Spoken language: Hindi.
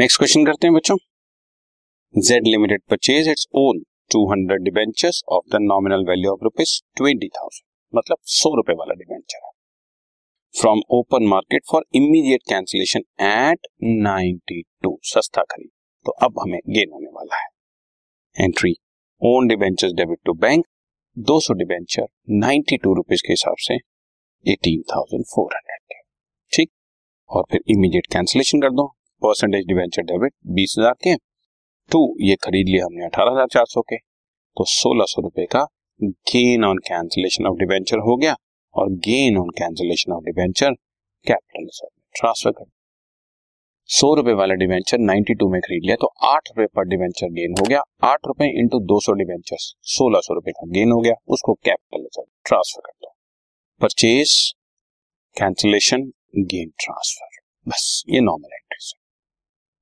नेक्स्ट क्वेश्चन करते हैं बच्चों। Z limited purchase its own 200 debentures of the nominal value of rupees twenty thousand मतलब सौ रुपए वाला डिबेंचर है। From open market for immediate cancellation at 92 सस्ता खरीद। तो अब हमें गेन होने वाला है। Entry on debentures debit to bank 200 debenture 92 rupees के हिसाब से 18,400 के। ठीक? और फिर इमीडिएट कैंसिलेशन कर दो। परसेंटेज डिवेंचर डेबिट बीस हज़ार के टू ये खरीद लिया हमने अठारह हज़ार चार सौ के। तो सोलह सौ रुपए का gain on cancellation of debenture हो गया और gain on cancellation of debenture capital transfer कर। सौ रुपए वाला डिवेंचर 92 में खरीद लिया तो आठ रुपए पर डिवेंचर गेन हो गया। आठ रुपए इंटू दो सौ डिवेंचर सोलह सौ रुपए का गेन हो गया, उसको कैपिटल ट्रांसफ़र कर दो। परचेज कैंसिलेशन गेन ट्रांसफ़र बस, ये normal entries